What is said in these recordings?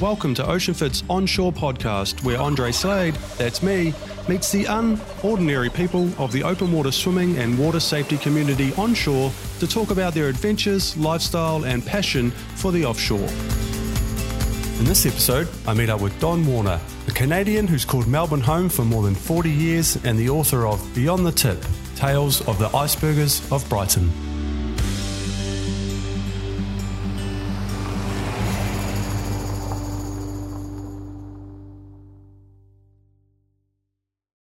Welcome to Oceanfit's Onshore podcast, where Andre Slade, that's me, meets the unordinary people of the open water swimming and water safety community onshore to talk about their adventures, lifestyle, and passion for the offshore. In this episode, I meet up with Don Warner, a Canadian who's called Melbourne home for more than 40 years and the author of Beyond the Tip Tales of the Icebergers of Brighton.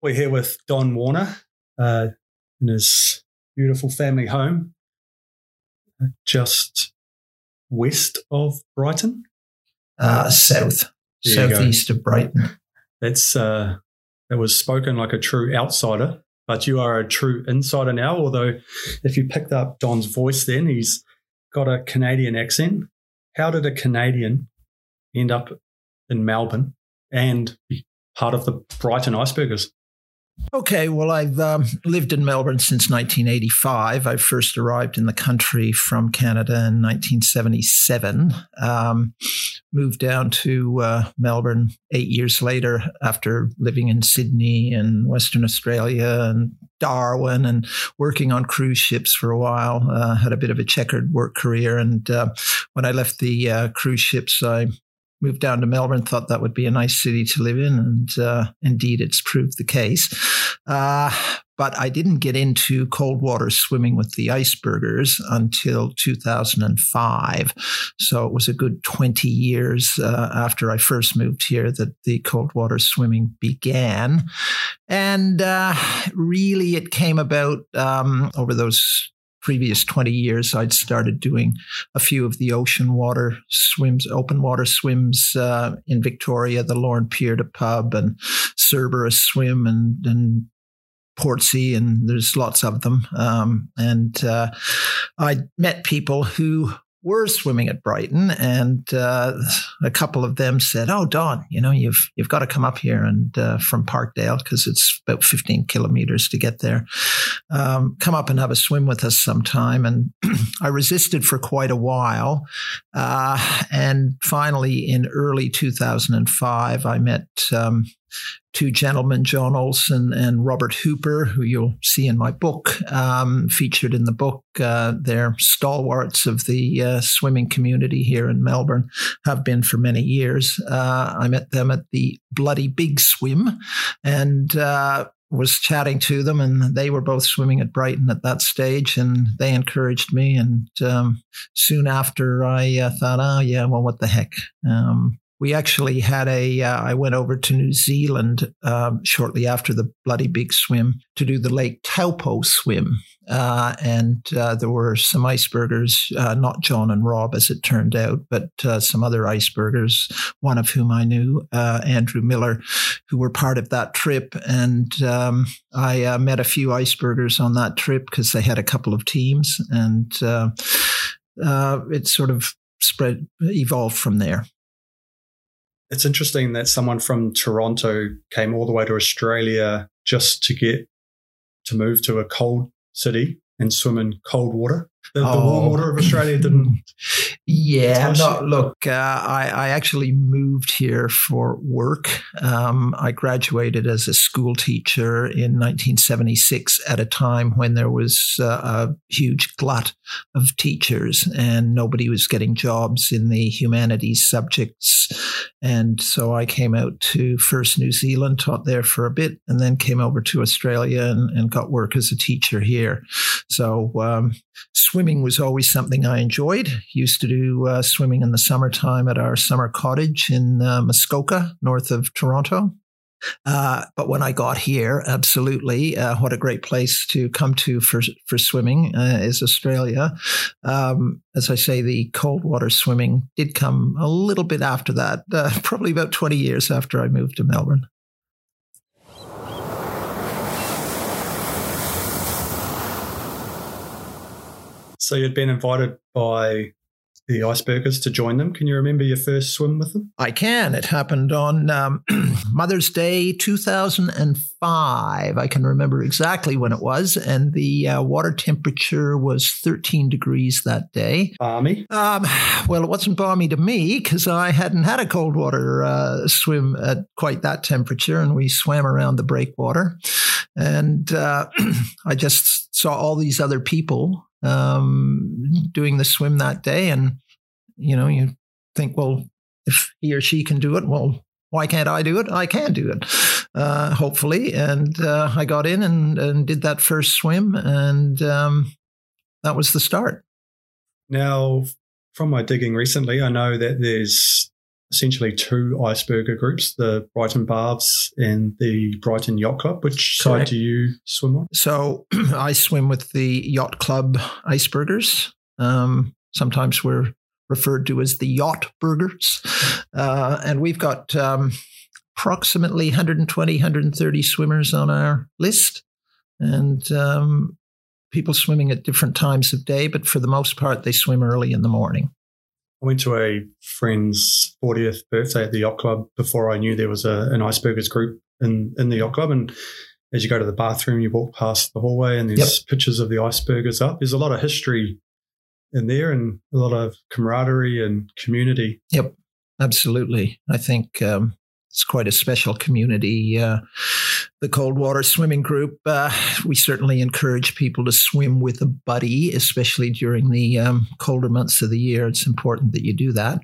We're here with Don Warner uh, in his beautiful family home uh, just west of Brighton. Uh, south, southeast of Brighton. That's uh, that was spoken like a true outsider, but you are a true insider now. Although, if you picked up Don's voice, then he's got a Canadian accent. How did a Canadian end up in Melbourne and be part of the Brighton Icebergers? Okay, well, I've um, lived in Melbourne since 1985. I first arrived in the country from Canada in 1977. Um, moved down to uh, Melbourne eight years later after living in Sydney and Western Australia and Darwin and working on cruise ships for a while. Uh, had a bit of a checkered work career. And uh, when I left the uh, cruise ships, I moved down to Melbourne, thought that would be a nice city to live in, and uh, indeed it's proved the case. Uh, but I didn't get into cold water swimming with the icebergers until 2005. So it was a good 20 years uh, after I first moved here that the cold water swimming began. And uh, really, it came about um, over those previous 20 years, I'd started doing a few of the ocean water swims, open water swims uh, in Victoria, the Lorne Pier to Pub and Cerberus Swim and, and Portsea, and there's lots of them. Um, and uh, I met people who were swimming at Brighton, and uh, a couple of them said, "Oh, Don, you know, you've you've got to come up here and uh, from Parkdale because it's about 15 kilometers to get there. Um, come up and have a swim with us sometime." And I resisted for quite a while, uh, and finally, in early 2005, I met. Um, two gentlemen, John Olson and Robert Hooper, who you'll see in my book, um, featured in the book. Uh, they're stalwarts of the uh, swimming community here in Melbourne, have been for many years. Uh, I met them at the Bloody Big Swim and uh, was chatting to them, and they were both swimming at Brighton at that stage, and they encouraged me. And um, soon after, I uh, thought, oh, yeah, well, what the heck? Um, we actually had a. Uh, I went over to New Zealand um, shortly after the bloody big swim to do the Lake Taupo swim. Uh, and uh, there were some icebergers, uh, not John and Rob, as it turned out, but uh, some other icebergers, one of whom I knew, uh, Andrew Miller, who were part of that trip. And um, I met a few icebergers on that trip because they had a couple of teams. And it sort of spread, evolved from there. It's interesting that someone from Toronto came all the way to Australia just to get to move to a cold city and swim in cold water. The, oh. the warm water of Australia didn't. Yeah, no, look, uh, I, I, actually moved here for work. Um, I graduated as a school teacher in 1976 at a time when there was uh, a huge glut of teachers and nobody was getting jobs in the humanities subjects. And so I came out to first New Zealand, taught there for a bit, and then came over to Australia and, and got work as a teacher here. So um, swimming was always something I enjoyed. Used to do uh, swimming in the summertime at our summer cottage in uh, Muskoka, north of Toronto. Uh, but when I got here, absolutely, uh, what a great place to come to for for swimming uh, is Australia. Um, as I say, the cold water swimming did come a little bit after that, uh, probably about twenty years after I moved to Melbourne. So you'd been invited by the icebergers to join them. Can you remember your first swim with them? I can. It happened on um, Mother's Day 2005. I can remember exactly when it was. And the uh, water temperature was 13 degrees that day. Balmy? Um, well, it wasn't balmy to me because I hadn't had a cold water uh, swim at quite that temperature. And we swam around the breakwater. And uh, I just saw all these other people um, doing the swim that day. And, you know, you think, well, if he or she can do it, well, why can't I do it? I can do it, uh, hopefully. And uh, I got in and, and did that first swim, and um, that was the start. Now, from my digging recently, I know that there's essentially two iceberger groups the Brighton Baths and the Brighton Yacht Club. Which Correct. side do you swim on? So I swim with the Yacht Club Icebergers. Um, sometimes we're referred to as the Yacht Burgers. Uh, and we've got um, approximately 120, 130 swimmers on our list. And um, people swimming at different times of day, but for the most part, they swim early in the morning. I went to a friend's 40th birthday at the yacht club before I knew there was a, an icebergers group in, in the yacht club. And as you go to the bathroom, you walk past the hallway and there's Yep. pictures of the icebergers up. There's a lot of history in there and a lot of camaraderie and community. Yep, absolutely. I think um, it's quite a special community. Uh, the cold water swimming group, uh, we certainly encourage people to swim with a buddy, especially during the um, colder months of the year. It's important that you do that.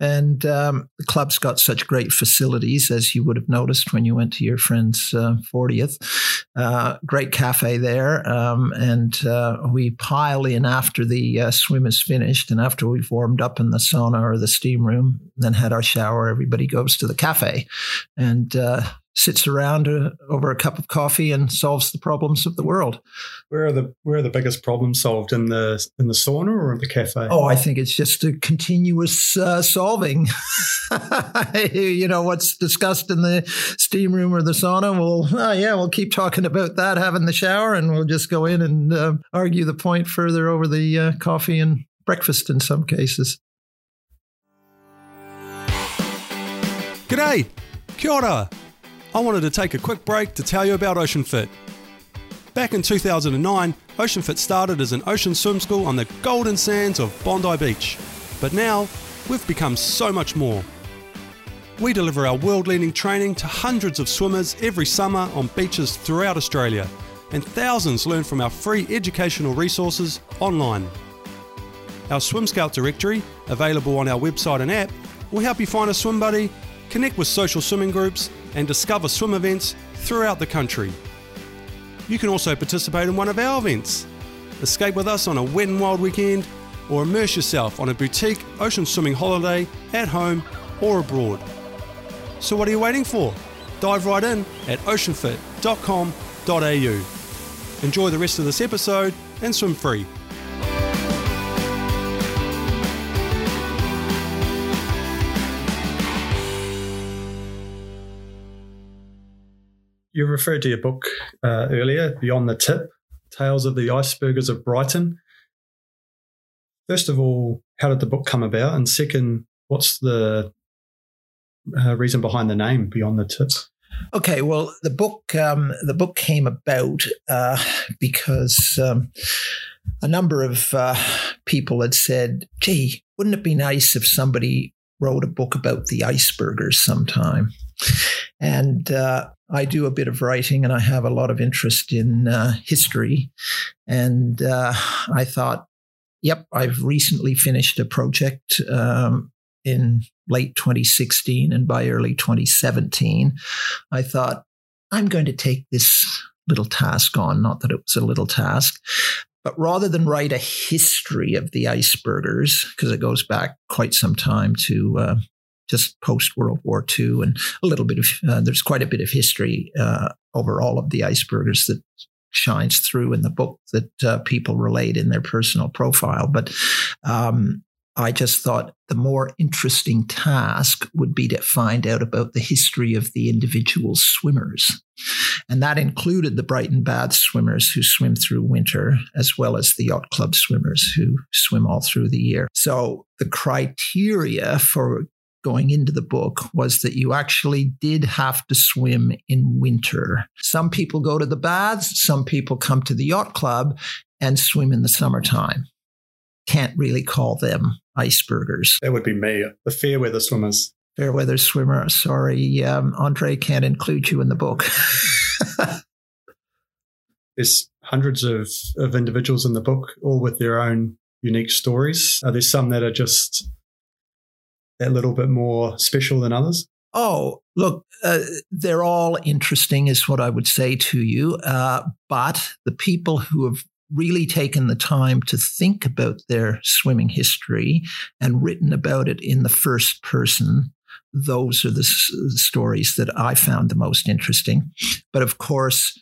And um, the club's got such great facilities, as you would have noticed when you went to your friend's uh, 40th. Uh, great cafe there. Um, and uh, we pile in after the uh, swim is finished and after we've warmed up in the sauna or the steam room, then had our shower, everybody goes to the cafe and uh, sits around uh, over a cup of coffee and solves the problems of the world. Where are the where are the biggest problems solved in the in the sauna or in the cafe? Oh, I think it's just a continuous uh, solving. you know, what's discussed in the steam room or the sauna, well, oh, yeah, we'll keep talking about that, having the shower, and we'll just go in and uh, argue the point further over the uh, coffee and breakfast in some cases. G'day, kia ora. I wanted to take a quick break to tell you about Ocean Fit. Back in 2009, Ocean Fit started as an ocean swim school on the golden sands of Bondi Beach. But now, we've become so much more. We deliver our world leading training to hundreds of swimmers every summer on beaches throughout Australia, and thousands learn from our free educational resources online. Our Swim Scout directory, available on our website and app, will help you find a swim buddy, connect with social swimming groups, and discover swim events throughout the country. You can also participate in one of our events. Escape with us on a wet and wild weekend, or immerse yourself on a boutique ocean swimming holiday at home or abroad. So, what are you waiting for? Dive right in at oceanfit.com.au. Enjoy the rest of this episode and swim free. Referred to your book uh, earlier, Beyond the Tip Tales of the Icebergers of Brighton. First of all, how did the book come about? And second, what's the uh, reason behind the name Beyond the Tip? Okay, well, the book um, the book came about uh, because um, a number of uh, people had said, "Gee, wouldn't it be nice if somebody wrote a book about the icebergers sometime?" And uh, I do a bit of writing, and I have a lot of interest in uh, history. And uh, I thought, "Yep, I've recently finished a project." Um, in late 2016 and by early 2017, I thought, I'm going to take this little task on. Not that it was a little task, but rather than write a history of the icebergers, because it goes back quite some time to uh, just post World War II and a little bit of, uh, there's quite a bit of history uh, over all of the icebergs that shines through in the book that uh, people relate in their personal profile. But um, I just thought the more interesting task would be to find out about the history of the individual swimmers. And that included the Brighton Bath swimmers who swim through winter, as well as the yacht club swimmers who swim all through the year. So the criteria for going into the book was that you actually did have to swim in winter. Some people go to the baths, some people come to the yacht club and swim in the summertime. Can't really call them icebergers. That would be me, the fair weather swimmers. Fair weather swimmer. Sorry, um, Andre can't include you in the book. There's hundreds of, of individuals in the book, all with their own unique stories. Are there some that are just a little bit more special than others? Oh, look, uh, they're all interesting, is what I would say to you. Uh, but the people who have really taken the time to think about their swimming history and written about it in the first person, those are the s- stories that I found the most interesting. But of course,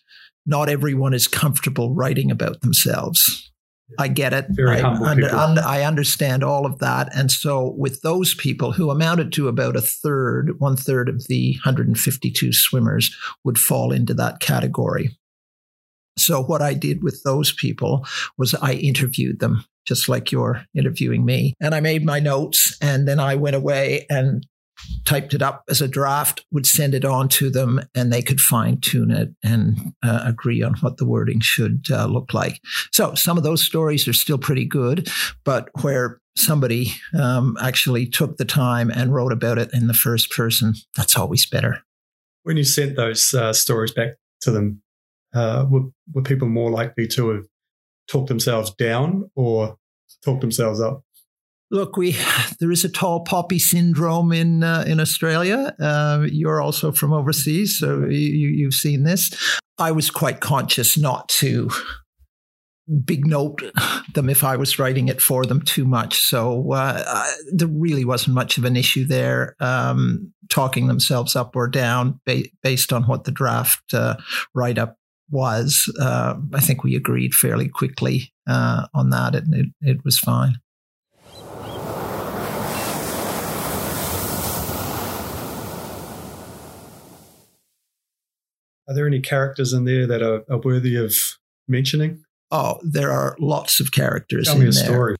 not everyone is comfortable writing about themselves. I get it. Very I, humble under, people. under, I understand all of that. And so, with those people who amounted to about a third, one third of the 152 swimmers would fall into that category. So, what I did with those people was I interviewed them, just like you're interviewing me. And I made my notes, and then I went away and typed it up as a draft, would send it on to them, and they could fine tune it and uh, agree on what the wording should uh, look like. So some of those stories are still pretty good, but where somebody um, actually took the time and wrote about it in the first person, that's always better. When you sent those uh, stories back to them, uh, were, were people more likely to have talked themselves down or talked themselves up? Look, we there is a tall poppy syndrome in uh, in Australia. Uh, you're also from overseas, so you, you've seen this. I was quite conscious not to big note them if I was writing it for them too much. So uh, I, there really wasn't much of an issue there, um, talking themselves up or down ba- based on what the draft uh, write up was. Uh, I think we agreed fairly quickly uh, on that, and it, it was fine. Are there any characters in there that are, are worthy of mentioning? Oh, there are lots of characters Tell in me a there. story.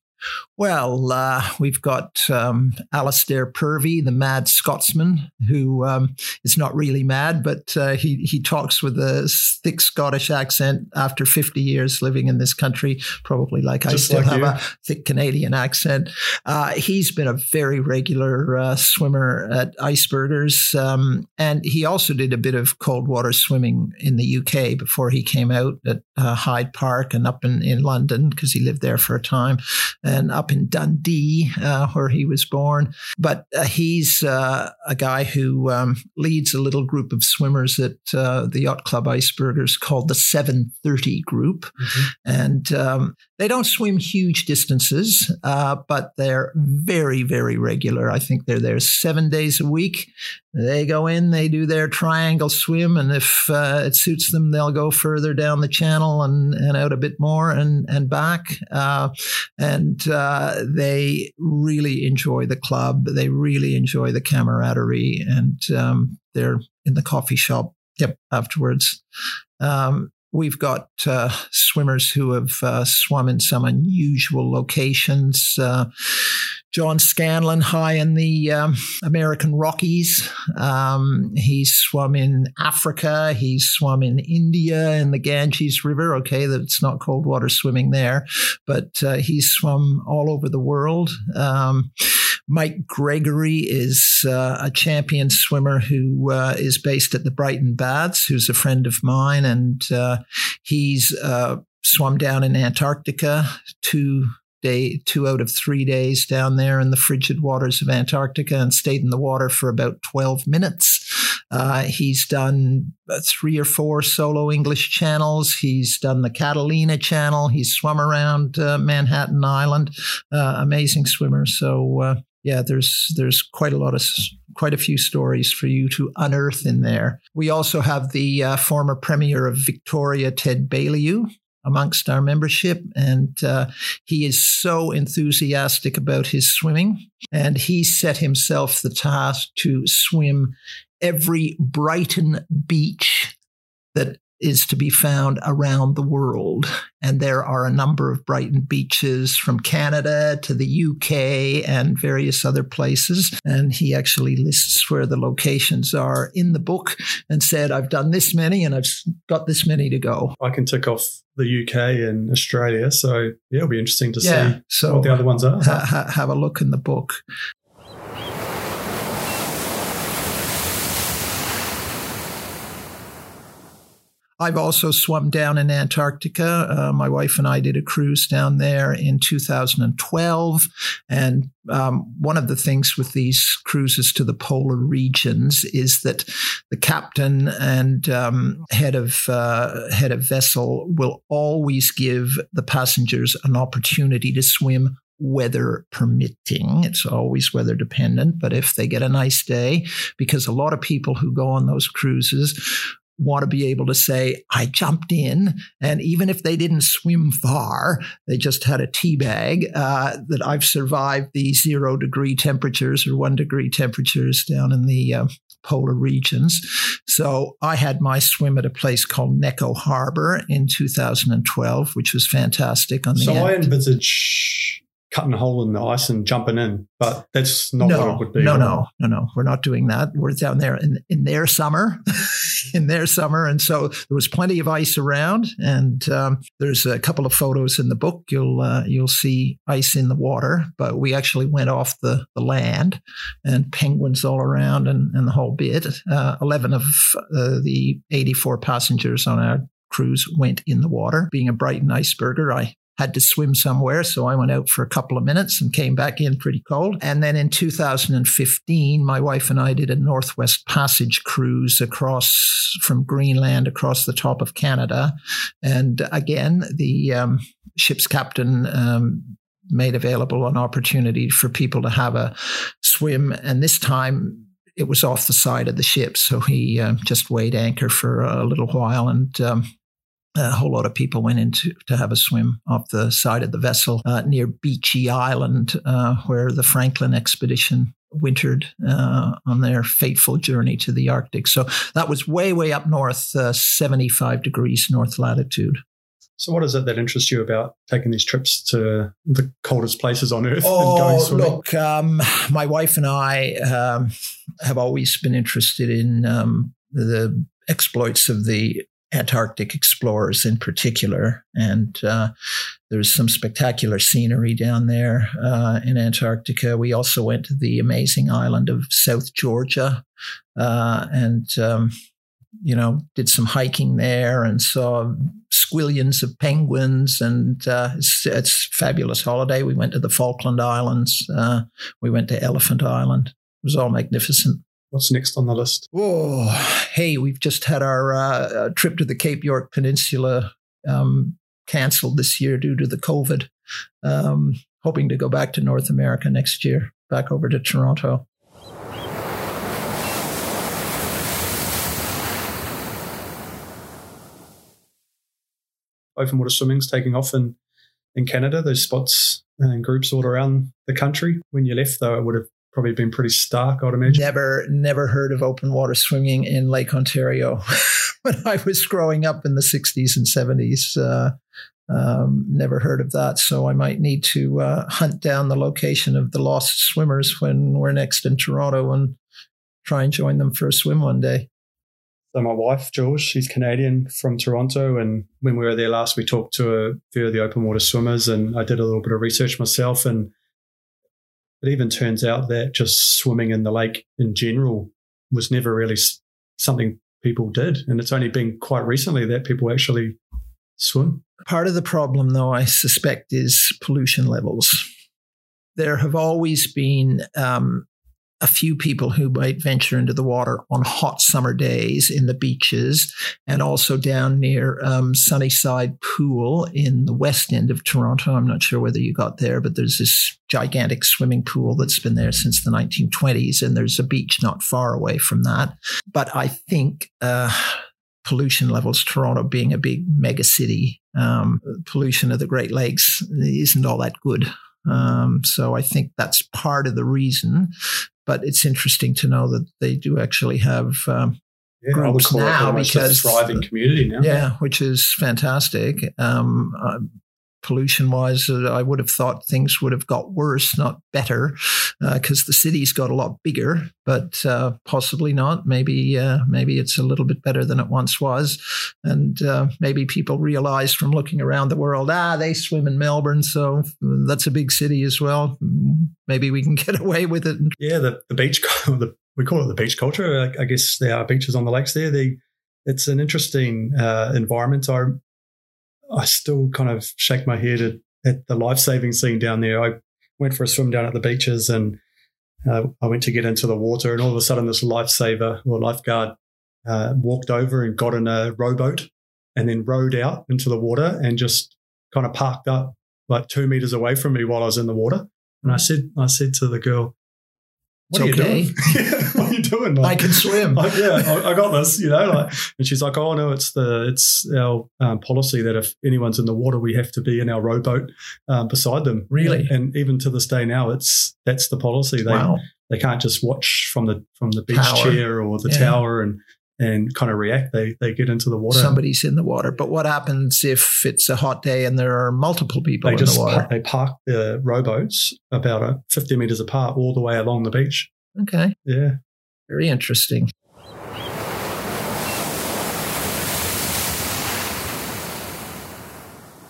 Well, uh, we've got um, Alastair Purvey, the mad Scotsman, who um, is not really mad, but uh, he he talks with a thick Scottish accent after 50 years living in this country, probably like I still like have you. a thick Canadian accent. Uh, he's been a very regular uh, swimmer at Icebergers, um, and he also did a bit of cold water swimming in the UK before he came out at uh, Hyde Park and up in, in London because he lived there for a time and up in Dundee, uh, where he was born. But uh, he's uh, a guy who um, leads a little group of swimmers at uh, the Yacht Club Icebergers called the 730 Group. And um, they don't swim huge distances, uh, but they're very, very regular. I think they're there seven days a week. They go in, they do their triangle swim, and if uh, it suits them, they'll go further down the channel and, and out a bit more and, and back. Uh, and uh, they really enjoy the club. They really enjoy the camaraderie, and um, they're in the coffee shop. Yep, afterwards. Um, we've got uh, swimmers who have uh, swum in some unusual locations. Uh, John Scanlon, high in the um, American Rockies. Um, he's swum in Africa. He's swum in India in the Ganges River. Okay, that's not cold water swimming there, but uh, he's swum all over the world. Um, Mike Gregory is uh, a champion swimmer who uh, is based at the Brighton Baths, who's a friend of mine, and uh, he's uh, swum down in Antarctica two day two out of three days down there in the frigid waters of Antarctica and stayed in the water for about 12 minutes. Uh, he's done uh, three or four solo English channels. He's done the Catalina channel. He's swum around uh, Manhattan Island. Uh, amazing swimmer. So, uh, yeah, there's there's quite a lot of quite a few stories for you to unearth in there. We also have the uh, former premier of Victoria, Ted Baillieu, amongst our membership. And uh, he is so enthusiastic about his swimming. And he set himself the task to swim every Brighton beach that is to be found around the world. And there are a number of Brighton beaches from Canada to the UK and various other places. And he actually lists where the locations are in the book and said, I've done this many and I've got this many to go. I can tick off the UK and Australia. So yeah, it'll be interesting to yeah, see so what the other ones are. Ha- have a look in the book. I've also swum down in Antarctica. Uh, my wife and I did a cruise down there in 2012. And um, one of the things with these cruises to the polar regions is that the captain and um, head of uh, head of vessel will always give the passengers an opportunity to swim weather permitting. It's always weather dependent, but if they get a nice day, because a lot of people who go on those cruises want to be able to say, I jumped in, and even if they didn't swim far, they just had a tea bag, uh, that I've survived the zero degree temperatures or one degree temperatures down in the uh, polar regions. So I had my swim at a place called Neko Harbor in 2012, which was fantastic. On the so end. I envisage cutting a hole in the ice and jumping in, but that's not no, what it would be. No, no, no, no. We're not doing that. We're down there in, in their summer, in their summer. And so there was plenty of ice around. And um, there's a couple of photos in the book. You'll, uh, you'll see ice in the water, but we actually went off the, the land and penguins all around and, and the whole bit. Uh, 11 of uh, the 84 passengers on our cruise went in the water. Being a Brighton iceberger, I had to swim somewhere. So I went out for a couple of minutes and came back in pretty cold. And then in 2015, my wife and I did a Northwest Passage cruise across from Greenland across the top of Canada. And again, the um, ship's captain um, made available an opportunity for people to have a swim. And this time, it was off the side of the ship. So he uh, just weighed anchor for a little while and um, a whole lot of people went in to, to have a swim off the side of the vessel uh, near Beechey Island, uh, where the Franklin expedition wintered uh, on their fateful journey to the Arctic. So that was way, way up north, uh, 75 degrees north latitude. So, what is it that interests you about taking these trips to the coldest places on Earth? Oh, and going swimming? look, um, my wife and I um, have always been interested in um, the exploits of the Antarctic explorers in particular. And uh, there's some spectacular scenery down there uh, in Antarctica. We also went to the amazing island of South Georgia uh, and, um, you know, did some hiking there and saw squillions of penguins. And uh, it's, it's a fabulous holiday. We went to the Falkland Islands, uh, we went to Elephant Island. It was all magnificent. What's next on the list? Oh, hey, we've just had our uh, trip to the Cape York Peninsula um, canceled this year due to the COVID. Um, hoping to go back to North America next year, back over to Toronto. Open water swimming's taking off in, in Canada. There's spots and groups all around the country. When you left, though, it would have probably been pretty stark, I'd imagine. Never, never heard of open water swimming in Lake Ontario when I was growing up in the 60s and 70s. Uh, um, never heard of that. So I might need to uh, hunt down the location of the lost swimmers when we're next in Toronto and try and join them for a swim one day. So my wife, Jules, she's Canadian from Toronto. And when we were there last, we talked to a few of the open water swimmers and I did a little bit of research myself and it even turns out that just swimming in the lake in general was never really something people did. And it's only been quite recently that people actually swim. Part of the problem, though, I suspect, is pollution levels. There have always been um, a few people who might venture into the water on hot summer days in the beaches and also down near um, Sunnyside Pool in the west end of Toronto. I'm not sure whether you got there, but there's this gigantic swimming pool that's been there since the 1920s, and there's a beach not far away from that. But I think uh, pollution levels, Toronto being a big mega city, um, pollution of the Great Lakes isn't all that good. Um, so I think that's part of the reason. But it's interesting to know that they do actually have um, yeah, groups now because thriving community now. Yeah, which is fantastic. Um, uh, pollution wise, uh, I would have thought things would have got worse, not better, because uh, the city's got a lot bigger, but uh, possibly not. Maybe uh, maybe it's a little bit better than it once was, and uh, maybe people realize from looking around the world, ah, they swim in Melbourne, so that's a big city as well. Maybe we can get away with it. Yeah, the, the beach, the, we call it the beach culture. I, I guess there are beaches on the lakes there. It's an interesting uh, environment. I I still kind of shake my head at, at the life saving scene down there. I went for a swim down at the beaches and uh, I went to get into the water, and all of a sudden, this lifesaver or lifeguard uh, walked over and got in a rowboat and then rowed out into the water and just kind of parked up like two meters away from me while I was in the water. And I said, I said to the girl, what it's are okay. you doing? what are you doing? Like, I can swim. Like, yeah, I, I, got this. You know, like, and she's like, "Oh no, it's the it's our um, policy that if anyone's in the water, we have to be in our rowboat um, beside them." Really? And, and, even to this day now, it's that's the policy. They wow. they can't just watch from the from the beach tower. chair or the yeah. tower and and kind of react. They they get into the water. Somebody's in the water. But what happens if it's a hot day and there are multiple people they in the water? they park the rowboats about a 50 meters apart all the way along the beach. Okay. Yeah. Very interesting.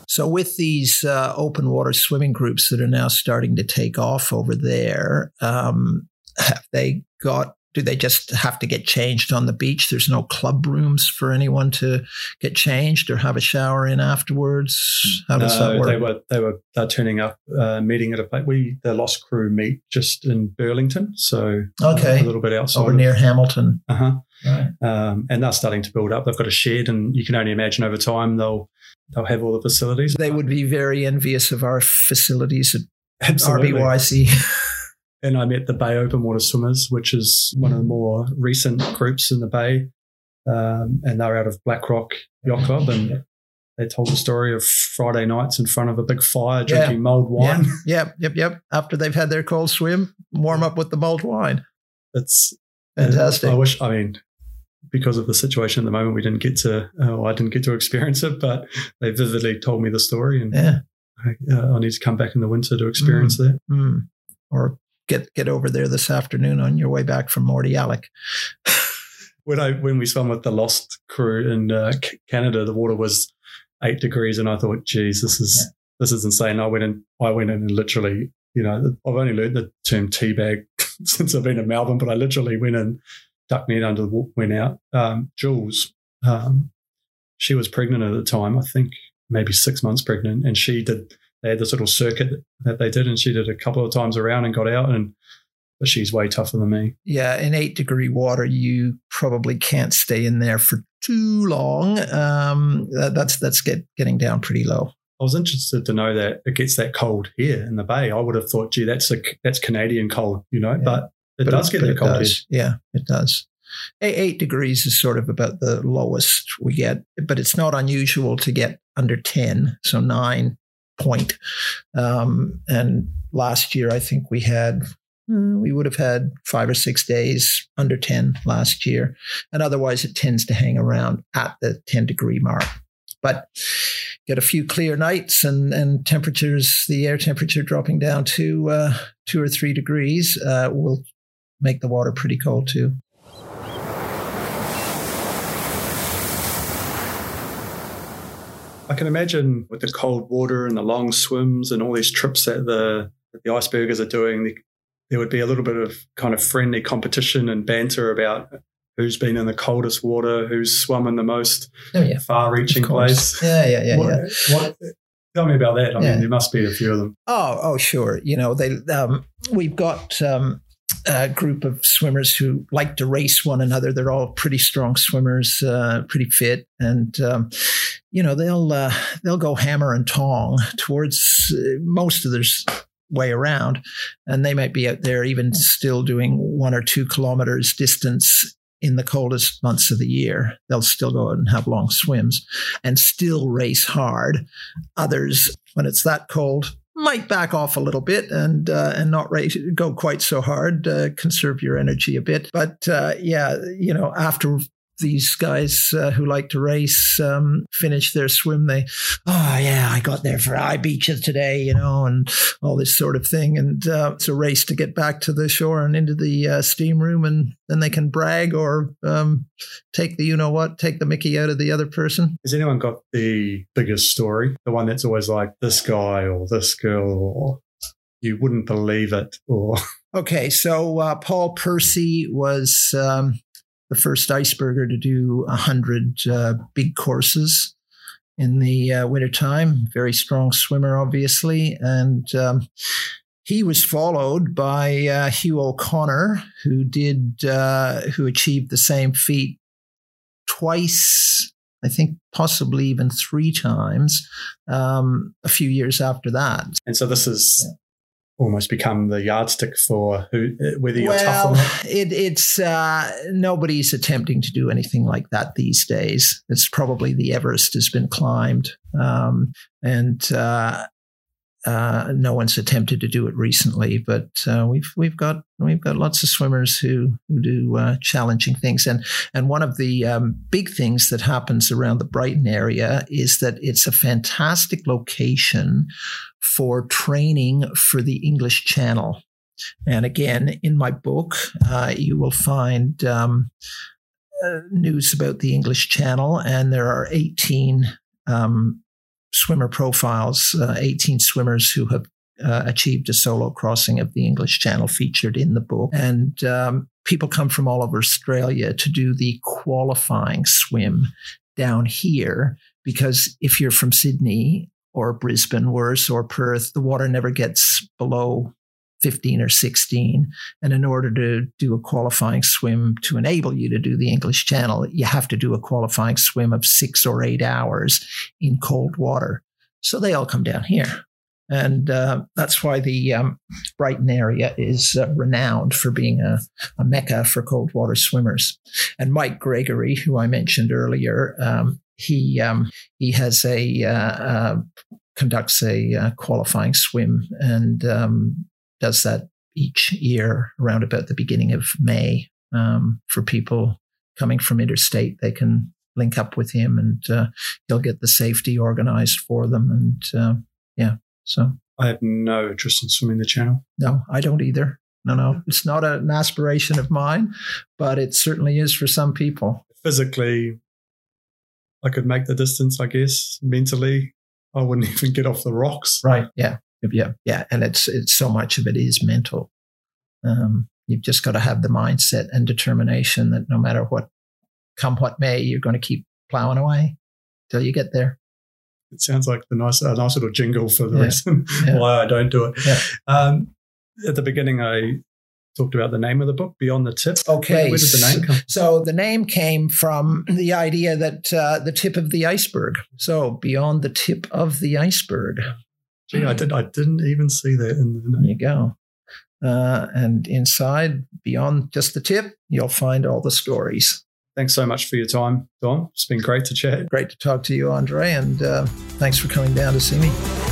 So, with these uh, open water swimming groups that are now starting to take off over there, um, have they got do they just have to get changed on the beach? There's no club rooms for anyone to get changed or have a shower in afterwards. How does no, that work? They were they were they're turning up, uh, meeting at a place. We the Lost Crew meet just in Burlington, so okay, uh, a little bit outside over near Hamilton. Uh huh. Right. Um, and they're starting to build up. They've got a shed, and you can only imagine over time they'll they'll have all the facilities. They would be very envious of our facilities at Absolutely. RBYC. and I met the Bay Open Water Swimmers, which is one of the more recent groups in the Bay. Um, and they're out of Blackrock Yacht Club. And they told the story of Friday nights in front of a big fire drinking yeah. mulled wine. Yeah. Yep, yep, yep. After they've had their cold swim, warm up with the mulled wine. It's fantastic. I wish, I mean, because of the situation at the moment, we didn't get to, uh, I didn't get to experience it, but they vividly told me the story. And yeah. I, uh, I need to come back in the winter to experience mm. that. Mm. Or get get over there this afternoon on your way back from Mordialloc. when I when we swam with the Lost crew in uh, Canada, the water was eight degrees, and I thought, "Geez, this is yeah. this is insane." I went in, I went in and literally, you know, I've only learned the term teabag since I've been in Melbourne, but I literally went in, ducked net under the went out. Um, Jules, um, she was pregnant at the time, I think maybe six months pregnant, and she did they had this little circuit that they did, and she did a couple of times around and got out. And but she's way tougher than me. Yeah, in eight degree water, you probably can't stay in there for too long. Um, that, that's that's get, getting down pretty low. I was interested to know that it gets that cold here in the bay. I would have thought, gee, that's a that's Canadian cold, you know, yeah. but it but does get that cold does. Yeah, it does. Eight degrees is sort of about the lowest we get, but it's not unusual to get under 10. So nine, point. Um, and last year, I think we had hmm, we would have had five or six days under 10 last year. And otherwise, it tends to hang around at the 10 degree mark. But get a few clear nights and, and temperatures, the air temperature dropping down to uh, two or three degrees uh, will make the water pretty cold too. I can imagine with the cold water and the long swims and all these trips that the that the icebergers are doing, the, there would be a little bit of kind of friendly competition and banter about who's been in the coldest water, who's swum in the most oh, yeah. far-reaching place. Yeah, yeah, yeah, what, yeah. What, tell me about that. I yeah. mean, there must be a few of them. Oh, oh, sure. You know, they um, we've got um, a group of swimmers who like to race one another. They're all pretty strong swimmers, uh, pretty fit, and um, you know they'll uh, they'll go hammer and tong towards uh, most of their way around, and they might be out there even still doing one or two kilometers distance in the coldest months of the year. They'll still go out and have long swims and still race hard. Others, when it's that cold, might back off a little bit and uh, and not go quite so hard, uh, conserve your energy a bit. But uh, yeah, you know, after these guys uh, who like to race um, finish their swim, they, oh yeah, I got there for high beaches today, you know, and all this sort of thing. And uh, it's a race to get back to the shore and into the uh, steam room, and then they can brag or um, take the you know what, take the Mickey out of the other person. Has anyone got the biggest story, the one that's always like this guy or this girl or you wouldn't believe it or okay so uh, paul percy was um, the first iceberger to do 100 uh, big courses in the uh, wintertime. Very strong swimmer, obviously. And um, he was followed by uh, Hugh O'Connor, who did, uh, who achieved the same feat twice. I think possibly even three times um, a few years after that. And so this is almost become the yardstick for who whether you're well, tough or not? It, it's uh, nobody's attempting to do anything like that these days. It's probably the Everest has been climbed, um, and uh, uh, no one's attempted to do it recently. But uh, we've we've got we've got lots of swimmers who who do uh, challenging things, and and one of the um, big things that happens around the Brighton area is that it's a fantastic location for training for the English Channel. And again, in my book, uh, you will find um, uh, news about the English Channel, and there are 18 um, swimmer profiles, uh, 18 swimmers who have uh, achieved a solo crossing of the English Channel featured in the book. And um, people come from all over Australia to do the qualifying swim down here because if you're from Sydney or Brisbane, worse, or Perth, the water never gets below 15 or 16. And in order to do a qualifying swim to enable you to do the English Channel, you have to do a qualifying swim of six or eight hours in cold water. So they all come down here. And uh, that's why the um, Brighton area is uh, renowned for being a, a, mecca for cold water swimmers. And Mike Gregory, who I mentioned earlier, um, he um, he has a uh, uh, conducts a uh, qualifying swim and um, does that each year around about the beginning of May um, for people coming from interstate. They can link up with him and uh, he'll get the safety organized for them. And uh, yeah, so I have no interest in swimming the channel. No, I don't either. No, no, it's not an aspiration of mine, but it certainly is for some people. Physically, I could make the distance, I guess. Mentally, I wouldn't even get off the rocks. Right. Yeah. Yeah. Yeah. And it's, it's so much of it is mental. Um, you've just got to have the mindset and determination that no matter what, come what may, you're going to keep plowing away till you get there. It sounds like the nice, a nice little jingle for the yeah. reason yeah. why I don't do it. Yeah. Um, at the beginning, I talked about the name of the book, Beyond the Tip. Okay. Where, where did the name come So the name came from the idea that uh, the tip of the iceberg. So beyond the tip of the iceberg. Gee, I, did, I didn't even see that in the name. There you go. Uh, and inside, beyond just the tip, you'll find all the stories. Thanks so much for your time, Don. It's been great to chat. Great to talk to you, Andre, and uh, thanks for coming down to see me.